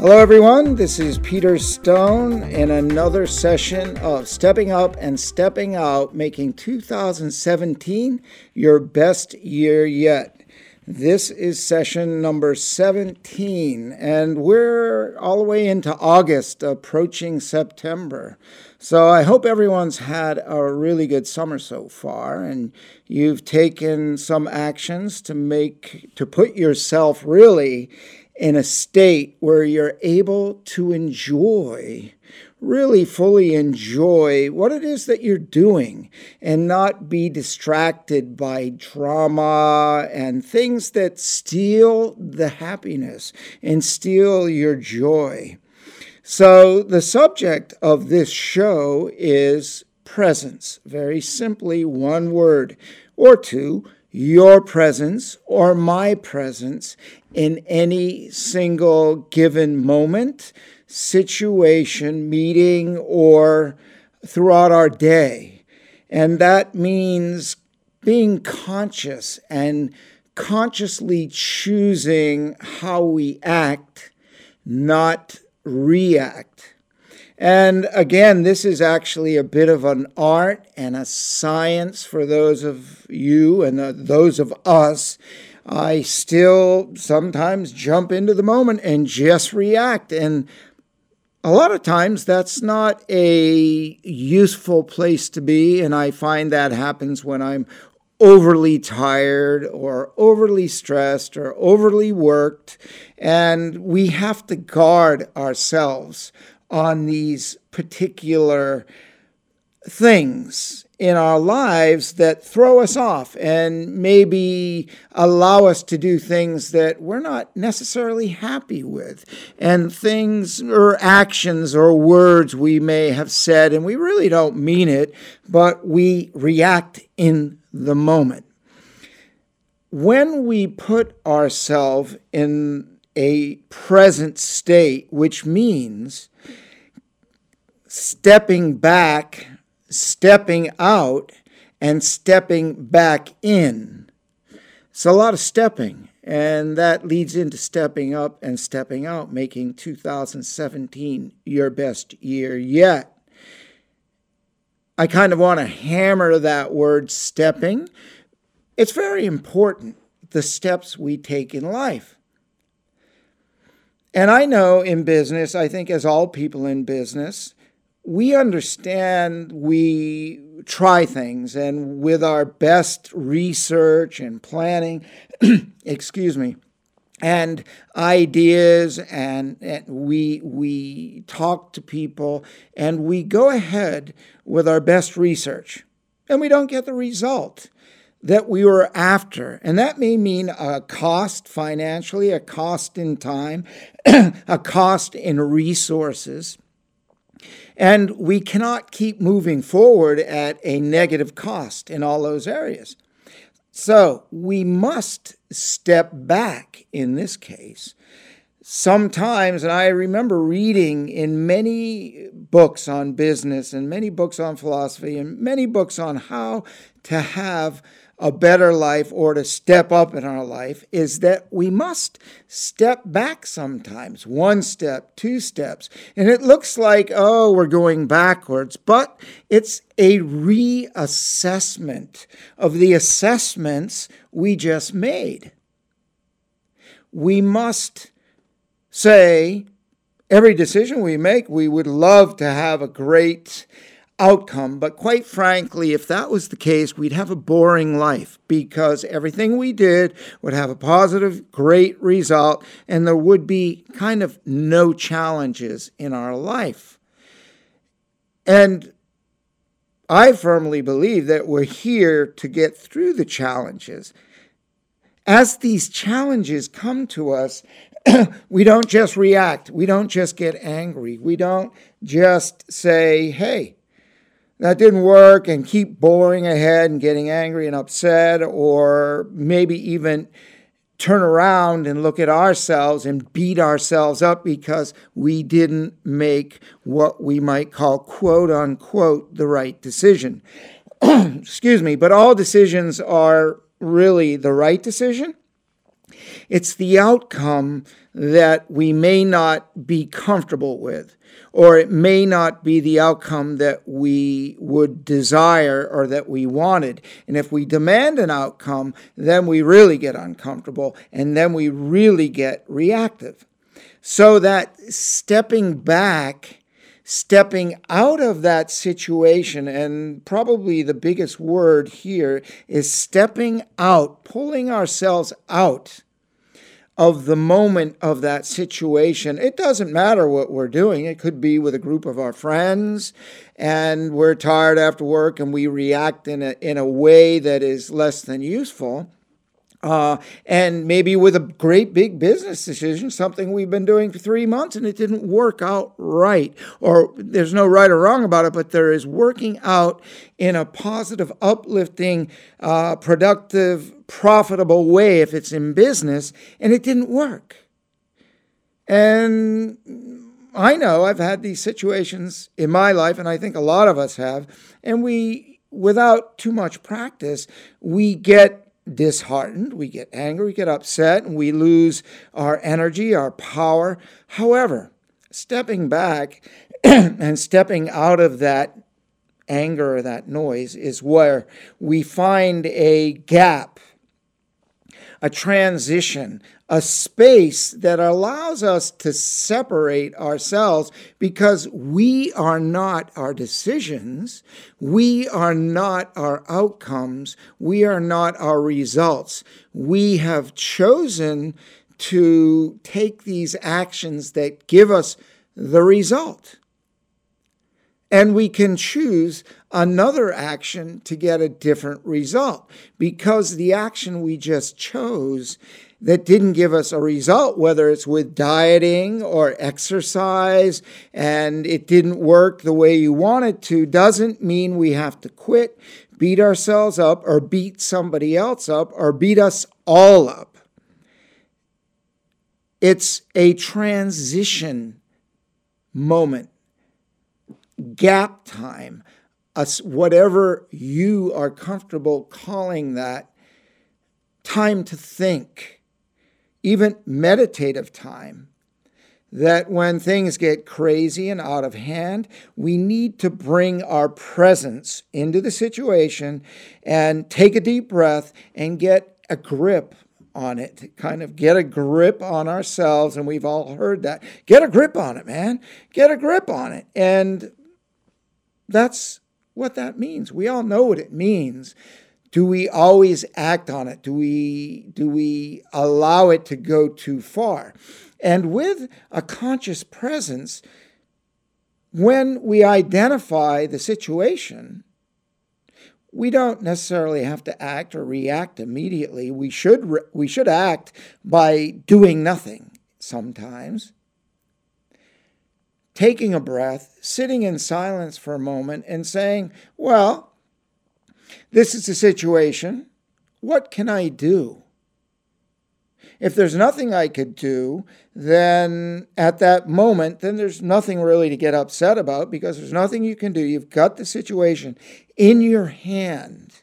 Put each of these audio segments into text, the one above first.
Hello, everyone. This is Peter Stone in another session of Stepping Up and Stepping Out, making 2017 your best year yet. This is session number 17, and we're all the way into August, approaching September. So I hope everyone's had a really good summer so far, and you've taken some actions to make to put yourself really in a state where you're able to enjoy, really fully enjoy what it is that you're doing and not be distracted by drama and things that steal the happiness and steal your joy. So, the subject of this show is presence. Very simply, one word or two your presence or my presence in any single given moment, situation, meeting, or throughout our day. And that means being conscious and consciously choosing how we act, not react. And again, this is actually a bit of an art and a science for those of you and the, those of us. I still sometimes jump into the moment and just react. And a lot of times that's not a useful place to be. And I find that happens when I'm overly tired or overly stressed or overly worked. And we have to guard ourselves on these particular things in our lives that throw us off and maybe allow us to do things that we're not necessarily happy with, and things or actions or words we may have said, and we really don't mean it, but we react in the moment. When we put ourselves in a present state, which means stepping back, stepping out, and stepping back in. It's a lot of stepping, and that leads into stepping up and stepping out, making 2017 your best year yet. I kind of want to hammer that word stepping. It's very important, the steps we take in life. And I know in business, I think as all people in business, we understand we try things and with our best research and planning excuse me and ideas and, and, we we talk to people and we go ahead with our best research and we don't get the result that we were after. And that may mean a cost financially a cost in time a cost in resources and we cannot keep moving forward at a negative cost in all those areas. So we must step back in this case. Sometimes, and I remember reading in many books on business and many books on philosophy and many books on how to have a better life or to step up in our life is that we must step back sometimes, one step, two steps. And it looks like, oh, we're going backwards, but it's a reassessment of the assessments we just made. We must say, every decision we make, we would love to have a great outcome. But quite frankly, if that was the case, we'd have a boring life because everything we did would have a positive, great result, and there would be kind of no challenges in our life. And I firmly believe that we're here to get through the challenges. As these challenges come to us, we don't just react. We don't just get angry. We don't just say, hey, that didn't work and keep boring ahead and getting angry and upset, or maybe even turn around and look at ourselves and beat ourselves up because we didn't make what we might call quote unquote the right decision. Excuse me, but all decisions are really the right decision. It's the outcome that we may not be comfortable with, or it may not be the outcome that we would desire or that we wanted. And if we demand an outcome, then we really get uncomfortable and then we really get reactive. So that stepping back stepping out of that situation, and probably the biggest word here is stepping out, pulling ourselves out of the moment of that situation. It doesn't matter what we're doing. It could be with a group of our friends and we're tired after work and we react in a, in a way that is less than useful. Uh, and maybe with a great big business decision, something we've been doing for three months and it didn't work out right. Or there's no right or wrong about it, but there is working out in a positive, uplifting, uh, productive, profitable way if it's in business, and it didn't work. And I know I've had these situations in my life, and I think a lot of us have, and we, without too much practice, we get disheartened, we get angry, we get upset, and we lose our energy, our power. However, stepping back and stepping out of that anger or that noise is where we find a gap, a transition, a space that allows us to separate ourselves because we are not our decisions, we are not our outcomes, we are not our results. We have chosen to take these actions that give us the result. And we can choose another action to get a different result because the action we just chose that didn't give us a result, whether it's with dieting or exercise, and it didn't work the way you wanted to, doesn't mean we have to quit, beat ourselves up, or beat somebody else up, or beat us all up. It's a transition moment, gap time, whatever you are comfortable calling that, time to think even meditative time, that when things get crazy and out of hand, we need to bring our presence into the situation and take a deep breath and get a grip on it, kind of get a grip on ourselves. And we've all heard that. Get a grip on it, man. Get a grip on it. And that's what that means. We all know what it means do we always act on it? Do we do we allow it to go too far? And with a conscious presence, when we identify the situation, we don't necessarily have to act or react immediately. We should re- we should act by doing nothing sometimes. Taking a breath, sitting in silence for a moment and saying, "Well, this is the situation. What can I do? If there's nothing I could do, then at that moment, then there's nothing really to get upset about because there's nothing you can do. You've got the situation in your hand.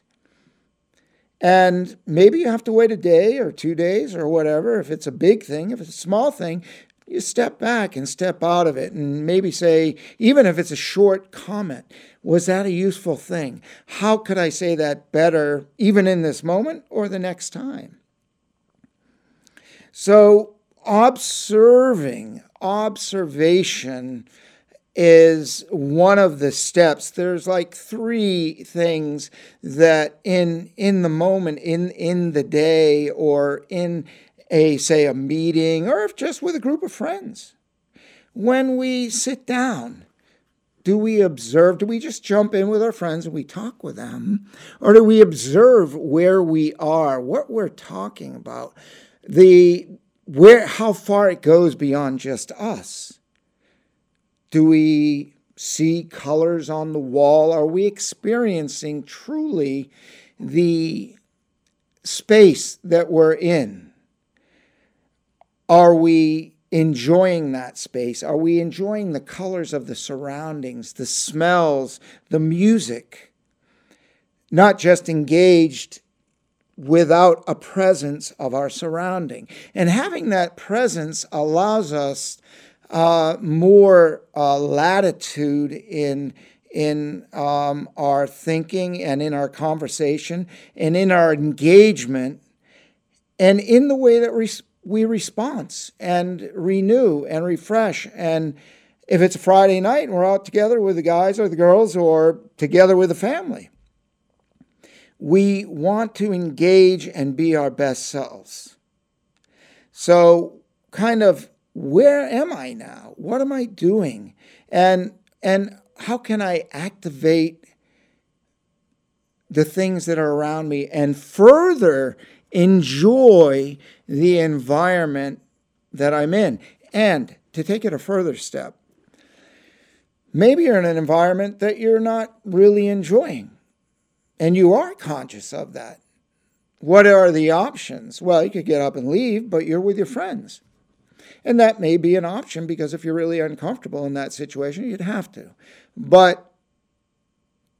And maybe you have to wait a day or two days or whatever. If it's a big thing, if it's a small thing, you step back and step out of it and maybe say, even if it's a short comment, was that a useful thing? How could I say that better, even in this moment or the next time? So, observing, observation is one of the steps there's like three things that in in the moment in in the day or in a say a meeting or if just with a group of friends. When we sit down do we observe do we just jump in with our friends and we talk with them? Or do we observe where we are what we're talking about? The where how far it goes beyond just us. Do we see colors on the wall? Are we experiencing truly the space that we're in are we enjoying that space? Are we enjoying the colors of the surroundings, the smells, the music? Not just engaged without a presence of our surrounding. And having that presence allows us uh, more uh, latitude in in um, our thinking and in our conversation and in our engagement and in the way that we, we respond and renew and refresh and if it's a Friday night and we're out together with the guys or the girls or together with the family we want to engage and be our best selves. So, kind of, where am I now? What am I doing? And and how can I activate the things that are around me and further enjoy the environment that I'm in? And to take it a further step, maybe you're in an environment that you're not really enjoying and you are conscious of that. What are the options? Well, you could get up and leave, but you're with your friends. And that may be an option because if you're really uncomfortable in that situation, you'd have to. But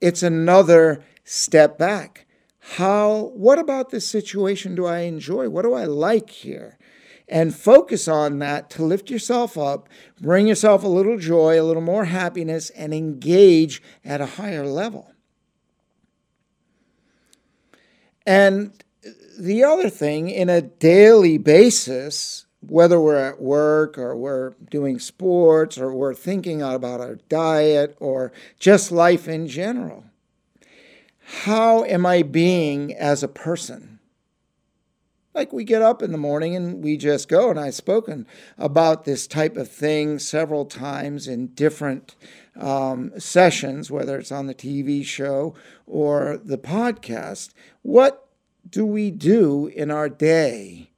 it's another step back. How, what about this situation do I enjoy? What do I like here? And focus on that to lift yourself up, bring yourself a little joy, a little more happiness, and engage at a higher level. And the other thing, in a daily basis, whether we're at work or we're doing sports or we're thinking about our diet or just life in general, how am I being as a person? Like we get up in the morning and we just go, and I've spoken about this type of thing several times in different um, sessions, whether it's on the TV show or the podcast. What do we do in our day?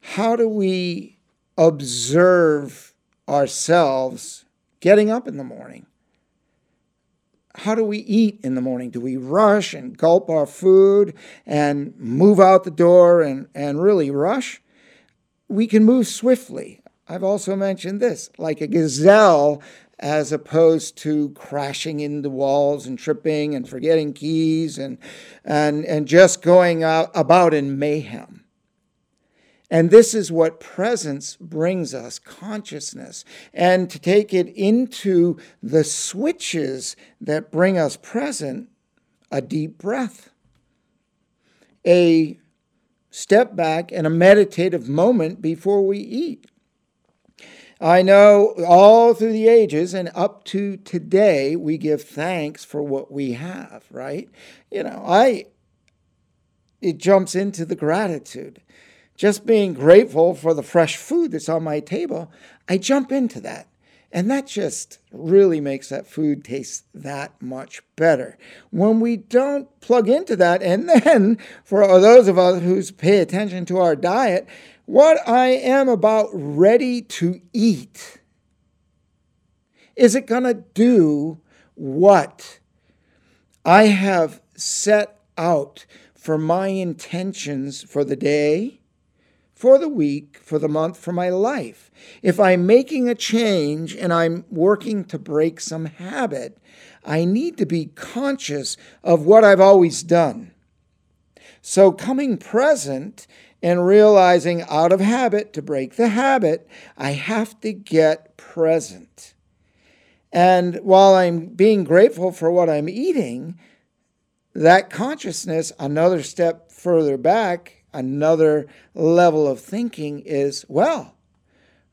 How do we observe ourselves getting up in the morning? How do we eat in the morning? Do we rush and gulp our food and move out the door and, and really rush? We can move swiftly. I've also mentioned this like a gazelle as opposed to crashing into walls and tripping and forgetting keys and, and, and just going out, about in mayhem. And this is what presence brings us consciousness. And to take it into the switches that bring us present, a deep breath, a step back, and a meditative moment before we eat I know all through the ages and up to today, we give thanks for what we have, right? You know, I, it jumps into the gratitude. Just being grateful for the fresh food that's on my table, I jump into that. And that just really makes that food taste that much better. When we don't plug into that, and then for those of us who pay attention to our diet, what I am about ready to eat, is it going to do what I have set out for my intentions for the day, for the week, for the month, for my life? If I'm making a change and I'm working to break some habit, I need to be conscious of what I've always done. So, coming present and realizing out of habit, to break the habit, I have to get present. And while I'm being grateful for what I'm eating, that consciousness, another step further back, another level of thinking is well,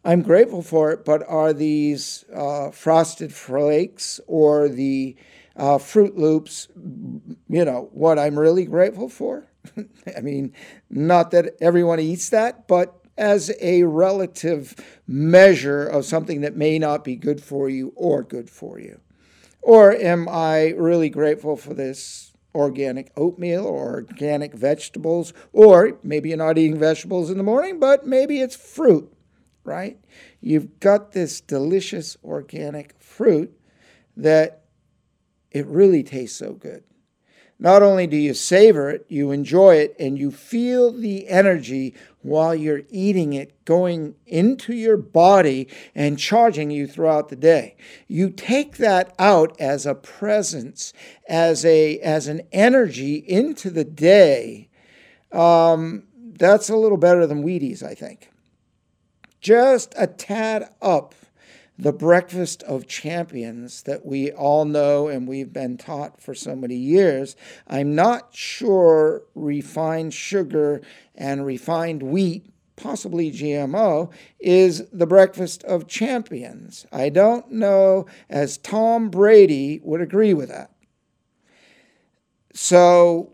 I'm grateful for it, but are these uh, frosted flakes or the uh, Froot Loops, you know, what I'm really grateful for? I mean, not that everyone eats that, but as a relative measure of something that may not be good for you or good for you. Or am I really grateful for this organic oatmeal or organic vegetables? Or maybe you're not eating vegetables in the morning, but maybe it's fruit, right? You've got this delicious organic fruit that it really tastes so good. Not only do you savor it, you enjoy it, and you feel the energy while you're eating it going into your body and charging you throughout the day. You take that out as a presence, as a as an energy into the day Um, that's a little better than Wheaties, I think. Just a tad up the breakfast of champions that we all know and we've been taught for so many years. I'm not sure refined sugar and refined wheat, possibly GMO, is the breakfast of champions. I don't know as Tom Brady would agree with that. So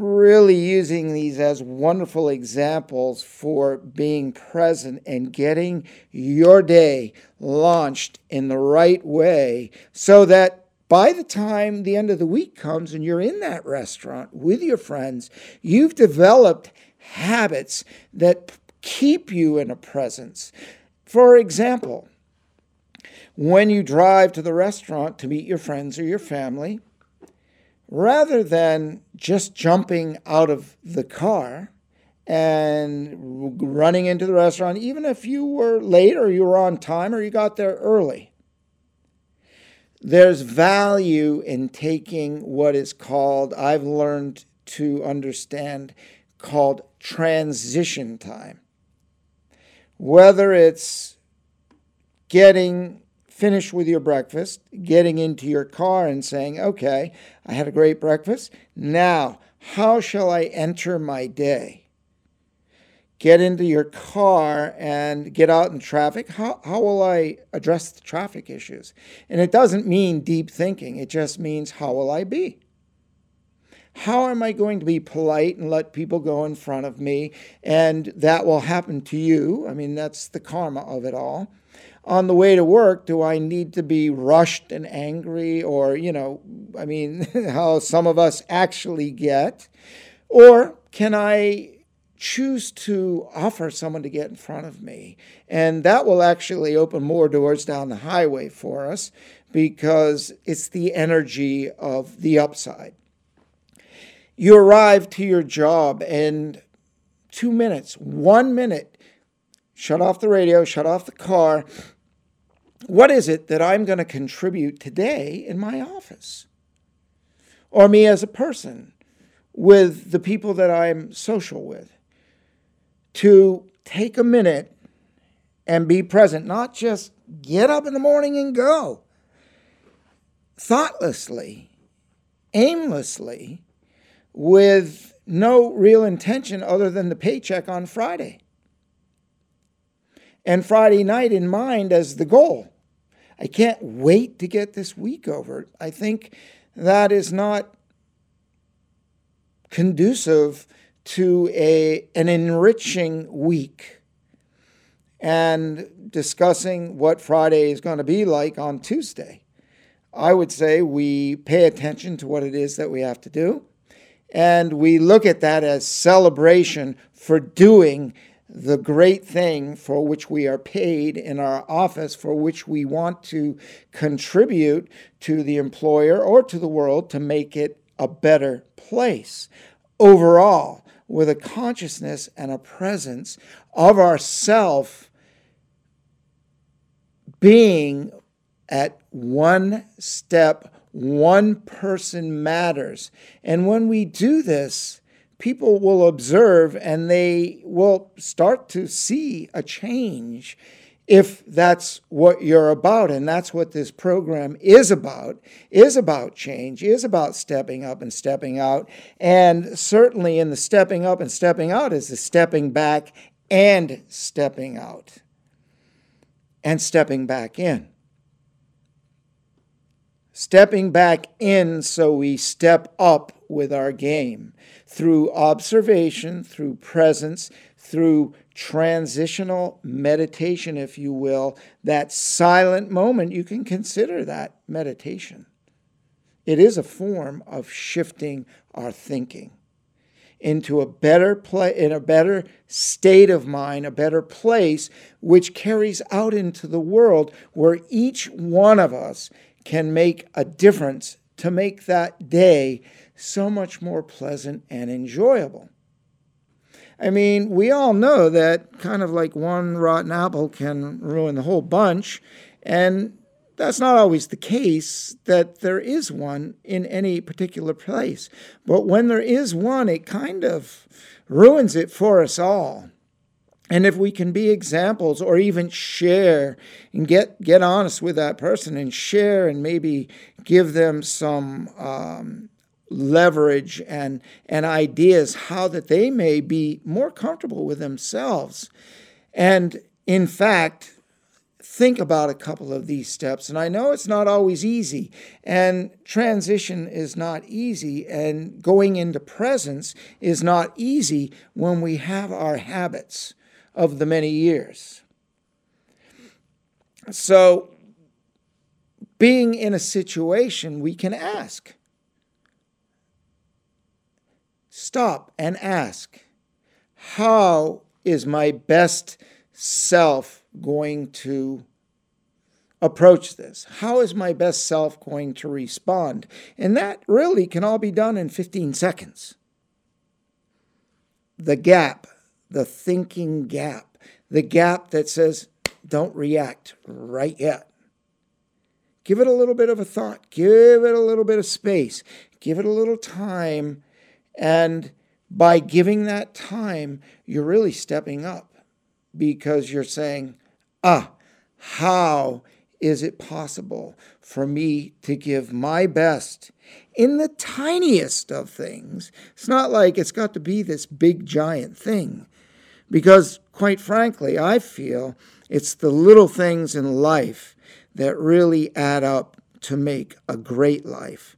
really using these as wonderful examples for being present and getting your day launched in the right way so that by the time the end of the week comes and you're in that restaurant with your friends, you've developed habits that keep you in a presence. For example, when you drive to the restaurant to meet your friends or your family, rather than just jumping out of the car and running into the restaurant, even if you were late or you were on time or you got there early. There's value in taking what is called, I've learned to understand, called transition time. Whether it's getting finish with your breakfast, getting into your car and saying, okay, I had a great breakfast. Now, how shall I enter my day? Get into your car and get out in traffic. How, how will I address the traffic issues? And it doesn't mean deep thinking, it just means how will I be? How am I going to be polite and let people go in front of me? And that will happen to you. I mean, that's the karma of it all on the way to work, do I need to be rushed and angry, or, you know, I mean, how some of us actually get? Or can I choose to offer someone to get in front of me? And that will actually open more doors down the highway for us because it's the energy of the upside. You arrive to your job and two minutes, one minute, shut off the radio, shut off the car, what is it that I'm going to contribute today in my office? Or me as a person with the people that I'm social with? To take a minute and be present, not just get up in the morning and go. Thoughtlessly, aimlessly, with no real intention other than the paycheck on Friday. And Friday night in mind as the goal. I can't wait to get this week over. I think that is not conducive to a, an enriching week and discussing what Friday is going to be like on Tuesday. I would say we pay attention to what it is that we have to do, and we look at that as celebration for doing the great thing for which we are paid in our office, for which we want to contribute to the employer or to the world to make it a better place. Overall, with a consciousness and a presence of ourself being at one step, one person matters. And when we do this, people will observe and they will start to see a change if that's what you're about. And that's what this program is about is about change is about stepping up and stepping out. And certainly in the stepping up and stepping out is the stepping back and stepping out and stepping back in. Stepping back in so we step up with our game through observation, through presence, through transitional meditation, if you will, that silent moment, you can consider that meditation. It is a form of shifting our thinking into a better play in a better state of mind, a better place, which carries out into the world where each one of us can make a difference to make that day so much more pleasant and enjoyable. I mean, we all know that kind of like one rotten apple can ruin the whole bunch. And that's not always the case that there is one in any particular place. But when there is one, it kind of ruins it for us all. And if we can be examples or even share and get, get honest with that person and share and maybe give them some um, leverage and, and ideas how that they may be more comfortable with themselves. And in fact, think about a couple of these steps. And I know it's not always easy, and transition is not easy, and going into presence is not easy when we have our habits of the many years. So, being in a situation, we can ask. Stop and ask, how is my best self going to approach this? How is my best self going to respond? And that really can all be done in 15 seconds. The gap, the thinking gap, the gap that says, don't react right yet. Give it a little bit of a thought, give it a little bit of space, give it a little time. And by giving that time, you're really stepping up because you're saying, ah, how is it possible for me to give my best in the tiniest of things? It's not like it's got to be this big, giant thing. Because, quite frankly, I feel it's the little things in life that really add up to make a great life.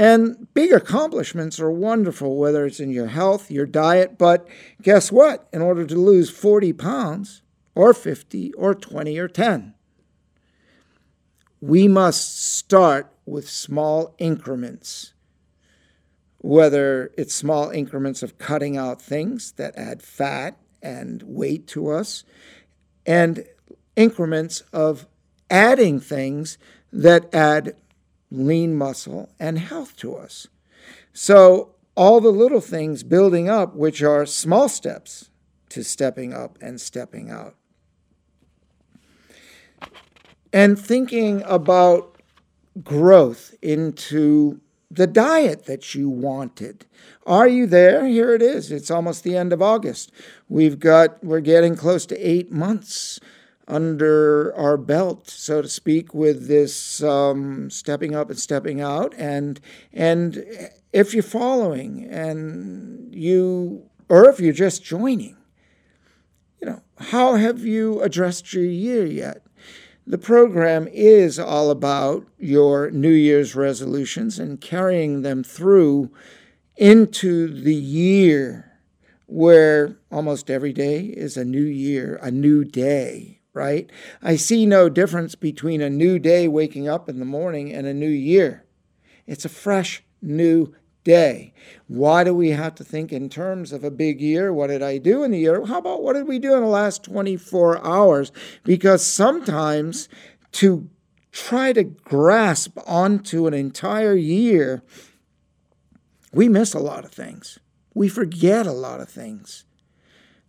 And big accomplishments are wonderful, whether it's in your health, your diet, but guess what? In order to lose 40 pounds, or 50, or 20, or 10, we must start with small increments. Whether it's small increments of cutting out things that add fat and weight to us, and increments of adding things that add lean muscle and health to us. So, all the little things building up, which are small steps to stepping up and stepping out. And thinking about growth into the diet that you wanted. Are you there? Here it is. It's almost the end of August. We've got we're getting close to 8 months under our belt, so to speak, with this um, stepping up and stepping out. And and if you're following and you, or if you're just joining, you know, how have you addressed your year yet? The program is all about your New Year's resolutions and carrying them through into the year where almost every day is a new year, a new day, right? I see no difference between a new day waking up in the morning and a new year. It's a fresh new day. Why do we have to think in terms of a big year? What did I do in the year? How about what did we do in the last 24 hours? Because sometimes to try to grasp onto an entire year, we miss a lot of things. We forget a lot of things.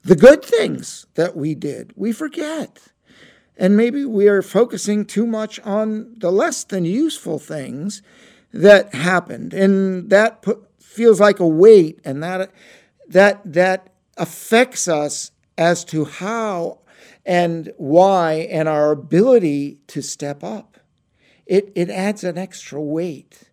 The good things that we did, we forget. And maybe we are focusing too much on the less than useful things that happened, and that put, feels like a weight, and that that that affects us as to how and why and our ability to step up. It it adds an extra weight.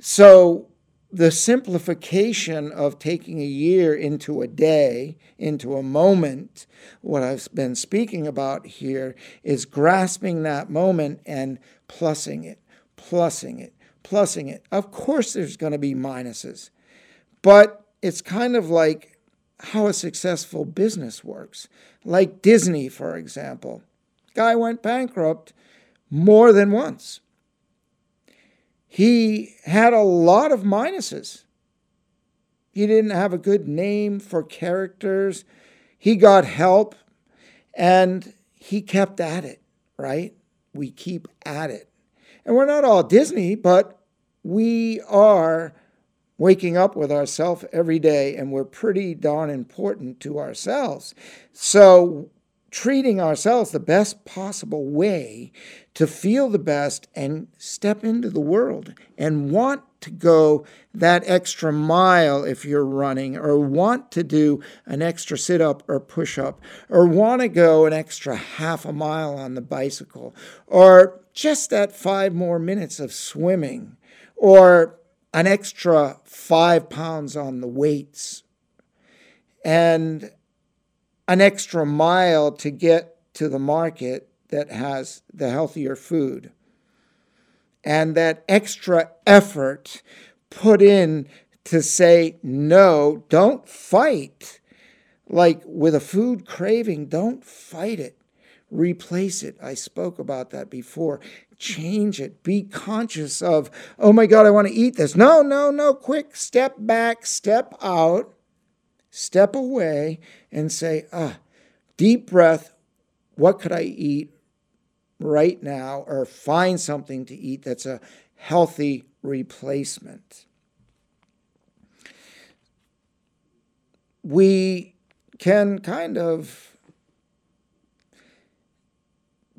So the simplification of taking a year into a day, into a moment, what I've been speaking about here is grasping that moment and plussing it, plussing it, plussing it. Of course, there's going to be minuses, but it's kind of like how a successful business works. Like Disney, for example. Guy went bankrupt more than once. He had a lot of minuses. He didn't have a good name for characters. He got help and he kept at it, right? We keep at it. And we're not all Disney, but we are waking up with ourselves every day and we're pretty darn important to ourselves. So treating ourselves the best possible way to feel the best and step into the world and want to go that extra mile if you're running, or want to do an extra sit up or push up, or want to go an extra half a mile on the bicycle, or just that five more minutes of swimming, or an extra five pounds on the weights, and an extra mile to get to the market that has the healthier food. And that extra effort put in to say, no, don't fight. Like with a food craving, don't fight it. Replace it. I spoke about that before. Change it. Be conscious of, oh my God, I want to eat this. No, no, no. Quick, step back, step out, step away, and say, ah, deep breath. What could I eat right now? Or find something to eat that's a healthy replacement. We can kind of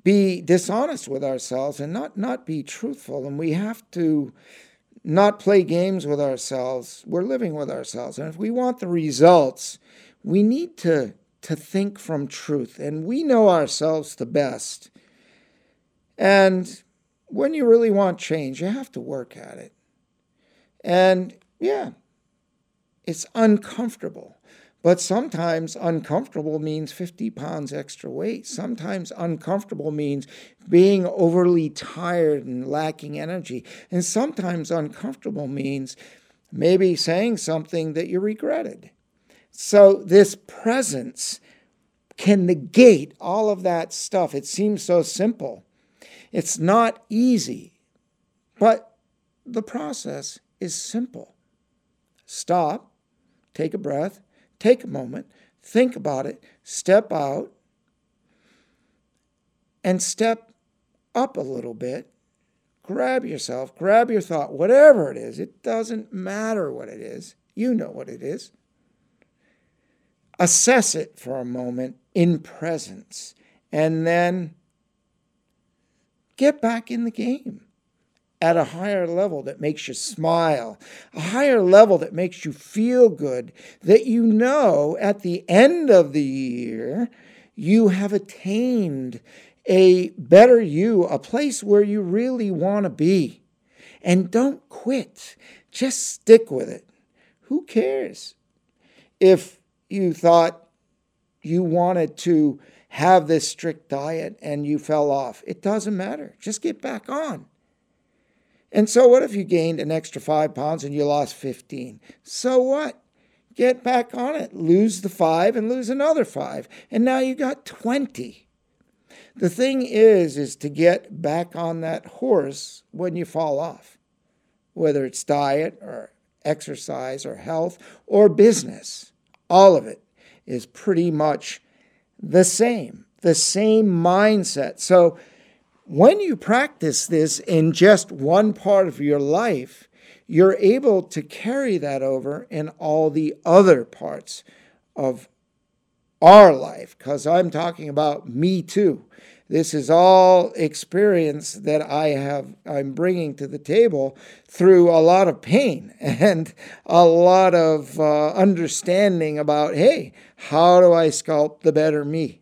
be dishonest with ourselves and not, not be truthful. And we have to not play games with ourselves. We're living with ourselves. And if we want the results, we need to, to think from truth. And we know ourselves the best. And when you really want change, you have to work at it. And yeah, it's uncomfortable. But sometimes uncomfortable means 50 pounds extra weight. Sometimes uncomfortable means being overly tired and lacking energy. And sometimes uncomfortable means maybe saying something that you regretted. So, this presence can negate all of that stuff. It seems so simple. It's not easy, but the process is simple. Stop, take a breath, take a moment, think about it, step out, and step up a little bit. Grab yourself, grab your thought, whatever it is. It doesn't matter what it is. You know what it is. Assess it for a moment in presence, and then get back in the game at a higher level that makes you smile, a higher level that makes you feel good, that you know at the end of the year you have attained a better you, a place where you really want to be. And don't quit, just stick with it. Who cares if you thought you wanted to have this strict diet and you fell off? It doesn't matter. Just get back on. And so, what if you gained an extra five pounds and you lost 15? So what? Get back on it. Lose the five and lose another five. And now you got 20. The thing is, is to get back on that horse when you fall off, whether it's diet or exercise or health or business. All of it is pretty much the same, the same mindset. So, when you practice this in just one part of your life, you're able to carry that over in all the other parts of our life. Because I'm talking about me too. This is all experience that I have, I'm bringing to the table through a lot of pain and a lot of uh, understanding about, hey, how do I sculpt the better me?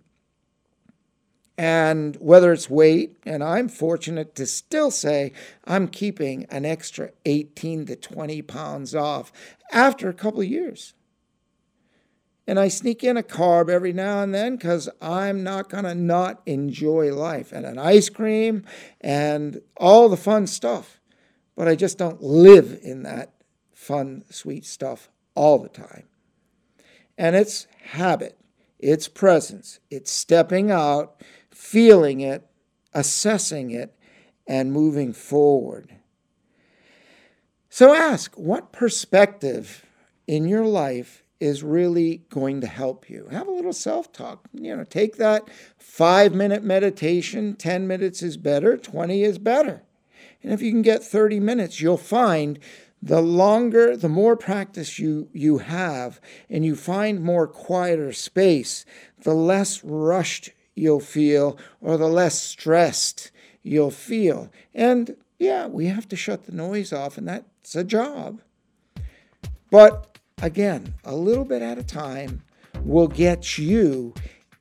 And whether it's weight, and I'm fortunate to still say I'm keeping an extra 18 to 20 pounds off after a couple of years. And I sneak in a carb every now and then because I'm not going to not enjoy life and an ice cream and all the fun stuff. But I just don't live in that fun, sweet stuff all the time. And it's habit, it's presence, it's stepping out feeling it, assessing it, and moving forward. So ask what perspective in your life is really going to help you. Have a little self talk. You know, take that five minute meditation. 10 minutes is better, 20 is better. And if you can get 30 minutes, you'll find the longer, the more practice you, you have, and you find more quieter space, the less rushed you'll feel or the less stressed you'll feel. And yeah, we have to shut the noise off, and that's a job. But again, a little bit at a time will get you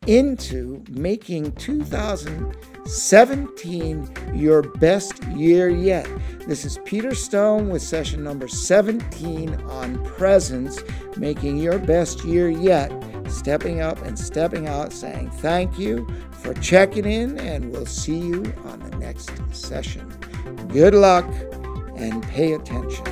into making 2017 your best year yet. This is Peter Stone with session number 17 on presence, making your best year yet, stepping up and stepping out, saying thank you for checking in, and we'll see you on the next session. Good luck and pay attention.